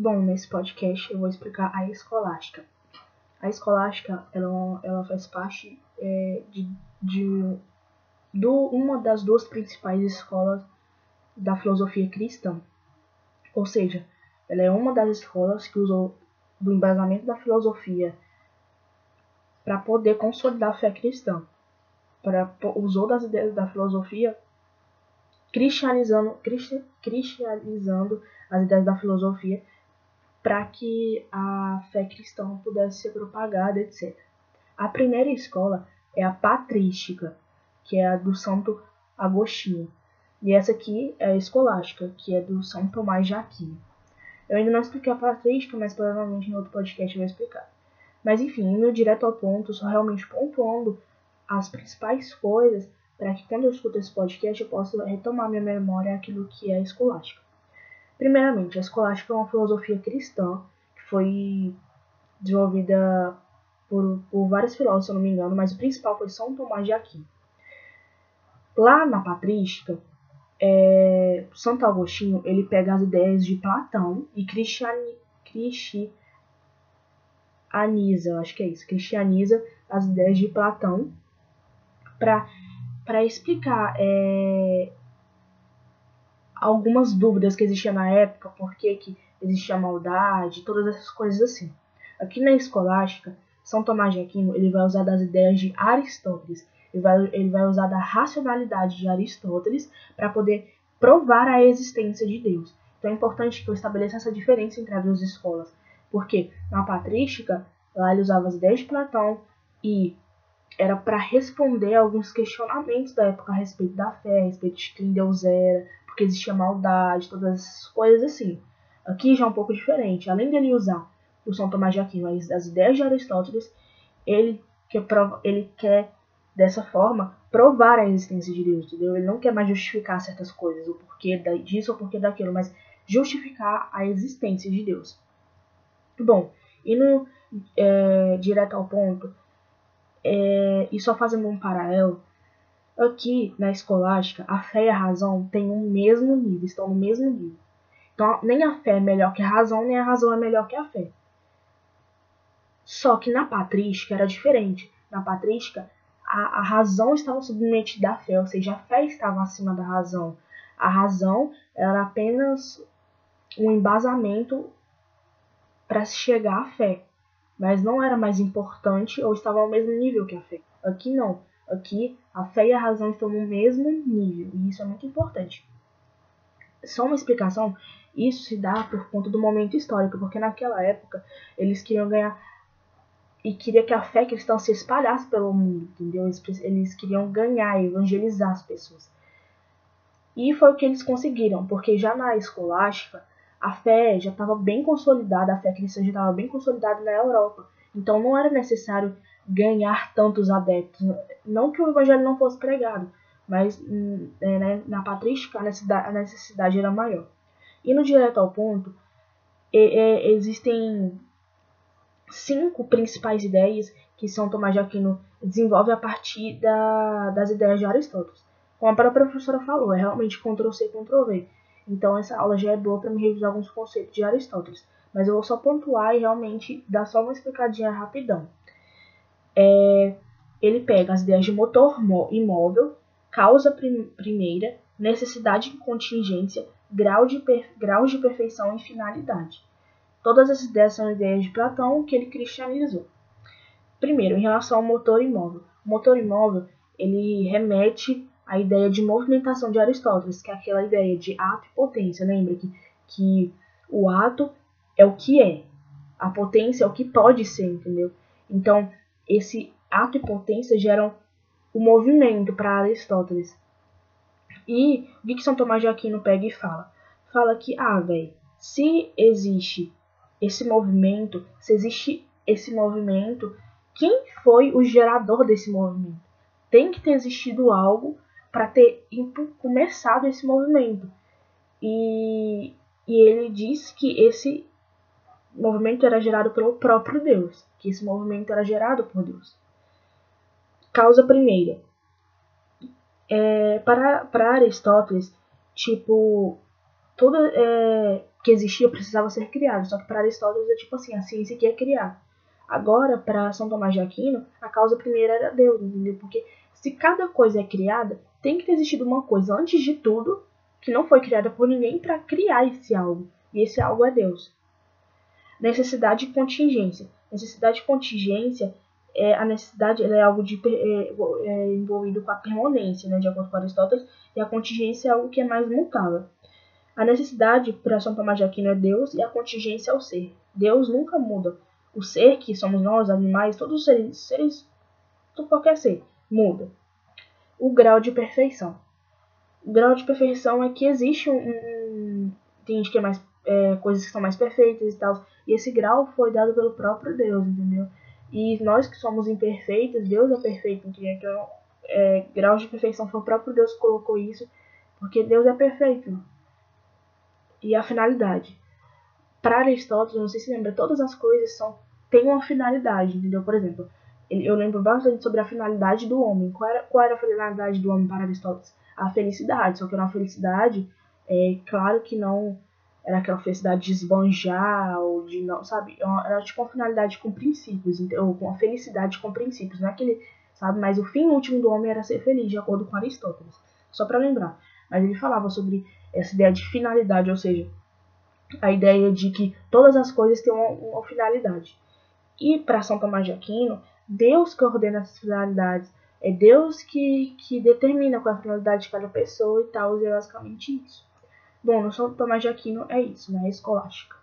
Bom, nesse podcast eu vou explicar a escolástica. A escolástica, ela, ela faz parte é, de, de do, uma das duas principais escolas da filosofia cristã. Ou seja, ela é uma das escolas que usou do embasamento da filosofia para poder consolidar a fé cristã. Para usou das ideias da filosofia cristianizando, cristi, cristianizando as ideias da filosofia para que a fé cristã pudesse ser propagada, etc. A primeira escola é a patrística, que é a do Santo Agostinho. E essa aqui é a escolástica, que é do São Tomás de Aquino. Eu ainda não expliquei a patrística, mas provavelmente em outro podcast eu vou explicar. Mas enfim, indo direto ao ponto, só realmente pontuando as principais coisas para que quando eu escuto esse podcast eu possa retomar minha memória aquilo que é escolástica. Primeiramente, a escolástica é uma filosofia cristã que foi desenvolvida por, por vários filósofos, se eu não me engano, mas o principal foi São Tomás de Aquino. Lá na patrística, é, Santo Agostinho ele pega as ideias de Platão e cristiani, cristianiza, acho que é isso, cristianiza as ideias de Platão para explicar é, algumas dúvidas que existiam na época, por que, que existia maldade, todas essas coisas assim. Aqui na escolástica, São Tomás de Aquino ele vai usar das ideias de Aristóteles ele vai, ele vai usar da racionalidade de Aristóteles para poder provar a existência de Deus. Então é importante que eu estabeleça essa diferença entre as duas escolas. Porque na patrística, lá ele usava as ideias de Platão e era para responder alguns questionamentos da época a respeito da fé, a respeito de quem Deus era, porque existia maldade, todas essas coisas assim. Aqui já é um pouco diferente. Além dele usar o São Tomás de Aquino as ideias de Aristóteles, ele quer, ele quer dessa forma, provar a existência de Deus, entendeu? Ele não quer mais justificar certas coisas, o porquê disso ou o porquê daquilo, mas justificar a existência de Deus. Bom, indo é, direto ao ponto, é, e só fazendo um paralelo, aqui na escolástica, a fé e a razão têm o mesmo nível, estão no mesmo nível. Então, nem a fé é melhor que a razão, nem a razão é melhor que a fé. Só que na patrística era diferente. Na patrística, a, a razão estava submetida à fé, ou seja, a fé estava acima da razão. A razão era apenas um embasamento para se chegar à fé, mas não era mais importante ou estava ao mesmo nível que a fé. Aqui não. Aqui a fé e a razão estão no mesmo nível, e isso é muito importante. Só uma explicação, isso se dá por conta do momento histórico, porque naquela época eles queriam ganhar e queria que a fé cristã se espalhasse pelo mundo, entendeu? Eles, eles queriam ganhar, evangelizar as pessoas. E foi o que eles conseguiram, porque já na escolástica, a fé já estava bem consolidada, a fé cristã já estava bem consolidada na Europa. Então não era necessário ganhar tantos adeptos. Não que o evangelho não fosse pregado, mas hum, é, né, na patrística a necessidade, era maior. E no direto ao ponto, é, existem cinco principais ideias que São Tomás de Aquino desenvolve a partir da, das ideias de Aristóteles. Como a própria professora falou, é realmente Ctrl-C, Ctrl-V. Então essa aula já é boa para me revisar alguns conceitos de Aristóteles. Mas eu vou só pontuar e realmente dar só uma explicadinha rapidão. É, ele pega as ideias de motor imóvel, causa prim primeira, necessidade e contingência, grau de, grau de perfeição e finalidade. Todas essas ideias são ideias de Platão que ele cristianizou. Primeiro, em relação ao motor imóvel. O motor imóvel ele remete à ideia de movimentação de Aristóteles, que é aquela ideia de ato e potência. Lembra que, que o ato é o que é, a potência é o que pode ser, entendeu? Então, esse ato e potência geram o movimento para Aristóteles. E o que São Tomás de Aquino pega e fala? Fala que, ah, velho, se existe esse movimento, se existe esse movimento, quem foi o gerador desse movimento? Tem que ter existido algo para ter começado esse movimento. E, e ele diz que esse movimento era gerado pelo próprio Deus, que esse movimento era gerado por Deus. Causa primeira. É, para, para Aristóteles, tipo, toda, é, que existia precisava ser criado. Só que para Aristóteles é tipo assim, a ciência que ia criar. Agora, para São Tomás de Aquino, a causa primeira era Deus, entendeu? Porque se cada coisa é criada, tem que ter existido uma coisa antes de tudo que não foi criada por ninguém para criar esse algo. E esse algo é Deus. Necessidade e contingência. Necessidade e contingência é a necessidade é algo de, é, é, envolvido com a permanência, né, de acordo com Aristóteles, e a contingência é algo que é mais mutável. A necessidade para São Tomás de Aquino é Deus e a contingência é o ser. Deus nunca muda. O ser que somos nós, animais, todos os seres, seres qualquer ser, muda. O grau de perfeição. O grau de perfeição é que existe um, um tem gente que é mais é, coisas que são mais perfeitas e tal. E esse grau foi dado pelo próprio Deus, entendeu? E nós que somos imperfeitos, Deus é perfeito? Então, é, graus de perfeição foi o próprio Deus que colocou isso, porque Deus é perfeito. E a finalidade. Para Aristóteles, não sei se lembra, todas as coisas são têm uma finalidade, entendeu? Por exemplo, eu lembro bastante sobre a finalidade do homem. Qual era, qual era a finalidade do homem para Aristóteles? A felicidade, só que era uma felicidade, é claro que não era aquela felicidade de esbanjar, ou de não, sabe? É era tipo uma finalidade com princípios, ou com uma felicidade com princípios, não é aquele, sabe? Mas o fim último do homem era ser feliz, de acordo com Aristóteles. Só para lembrar. Mas ele falava sobre essa ideia de finalidade, ou seja, a ideia de que todas as coisas têm uma, uma finalidade. E para São Tomás de Aquino, Deus que ordena essas finalidades, é Deus que, que determina qual é a finalidade de cada pessoa e tal, e é basicamente isso. Bom, no São Tomás de Aquino é isso, né? Escolástica.